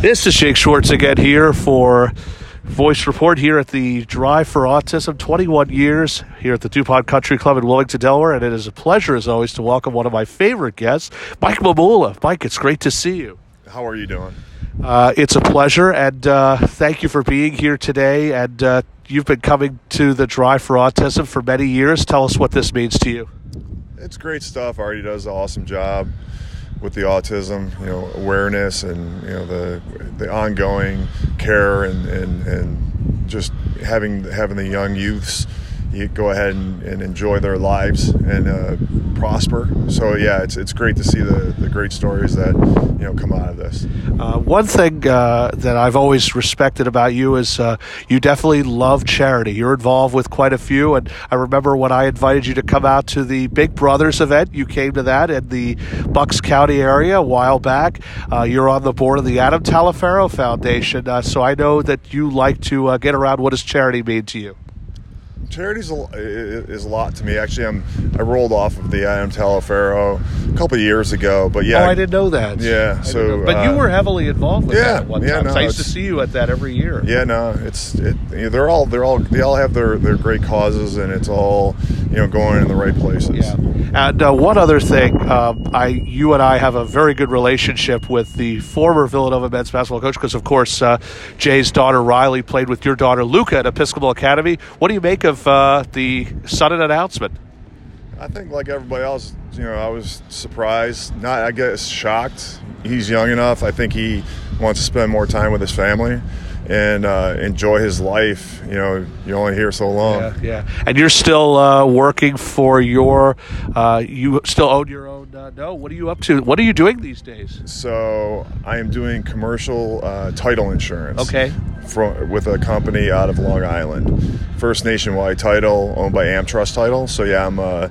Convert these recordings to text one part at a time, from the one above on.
This is Jake Schwartz again here for Voice Report here at the Drive for Autism. 21 years here at the DuPont Country Club in Wilmington, Delaware, and it is a pleasure, as always, to welcome one of my favorite guests, Mike Mamula. Mike, it's great to see you. How are you doing? Uh, it's a pleasure, and uh, thank you for being here today. And uh, you've been coming to the Drive for Autism for many years. Tell us what this means to you. It's great stuff. Artie does an awesome job with the autism, you know, awareness and you know the the ongoing care and and, and just having having the young youths you go ahead and, and enjoy their lives and uh, prosper. So yeah, it's it's great to see the, the great stories that you know come out of this. Uh, one thing uh, that I've always respected about you is uh, you definitely love charity. You're involved with quite a few, and I remember when I invited you to come out to the Big Brothers event, you came to that in the Bucks County area a while back. Uh, you're on the board of the Adam Taliaferro Foundation, uh, so I know that you like to get around. What does charity mean to you? Charity is a lot to me. Actually, I'm I rolled off of the Adam Taliaferro a couple of years ago, but yeah, oh, I didn't know that. Yeah, so but uh, you were heavily involved with yeah, that at one yeah, time. No, I used to see you at that every year. Yeah, no, it's it, you know, they're all they're all they all have their their great causes, and it's all you know going in the right places. Yeah. And uh, one other thing, um, I you and I have a very good relationship with the former Villanova men's basketball coach because, of course, uh, Jay's daughter Riley played with your daughter Luca at Episcopal Academy. What do you make of uh, the sudden announcement? I think, like everybody else, you know, I was surprised. Not, I guess, shocked. He's young enough. I think he wants to spend more time with his family and uh, enjoy his life. You know, you're only here so long. Yeah, yeah. And you're still uh, working for your. Uh, you still own your own. Uh, no, what are you up to? What are you doing these days? So I am doing commercial uh, title insurance. Okay. From, with a company out of Long Island, First Nationwide Title, owned by AmTrust Title. So yeah, I'm. Uh,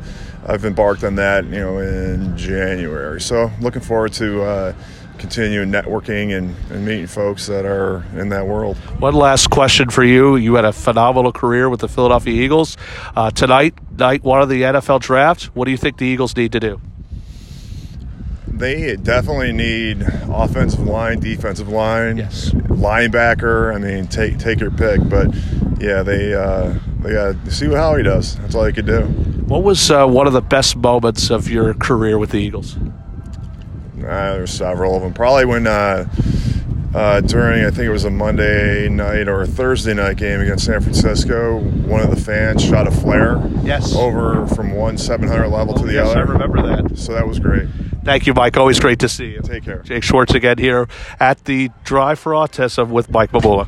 I've embarked on that, you know, in January. So looking forward to continue networking and, and meeting folks that are in that world. One last question for you. You had a phenomenal career with the Philadelphia Eagles. Uh, tonight, night one of the NFL draft, what do you think the Eagles need to do? They definitely need offensive line, defensive line, yes. linebacker. I mean, take take your pick, but yeah, they uh, they got to see how he does. That's all they could do. What was uh, one of the best moments of your career with the Eagles? Uh, there's several of them. Probably when uh, uh, during I think it was a Monday night or a Thursday night game against San Francisco, one of the fans shot a flare. Yes. Over from one 700 level oh, to the yes, other. I remember that. So that was great. Thank you, Mike. Always great to see you. Take care. Jake Schwartz again here at the Drive for Autism with Mike Mamula.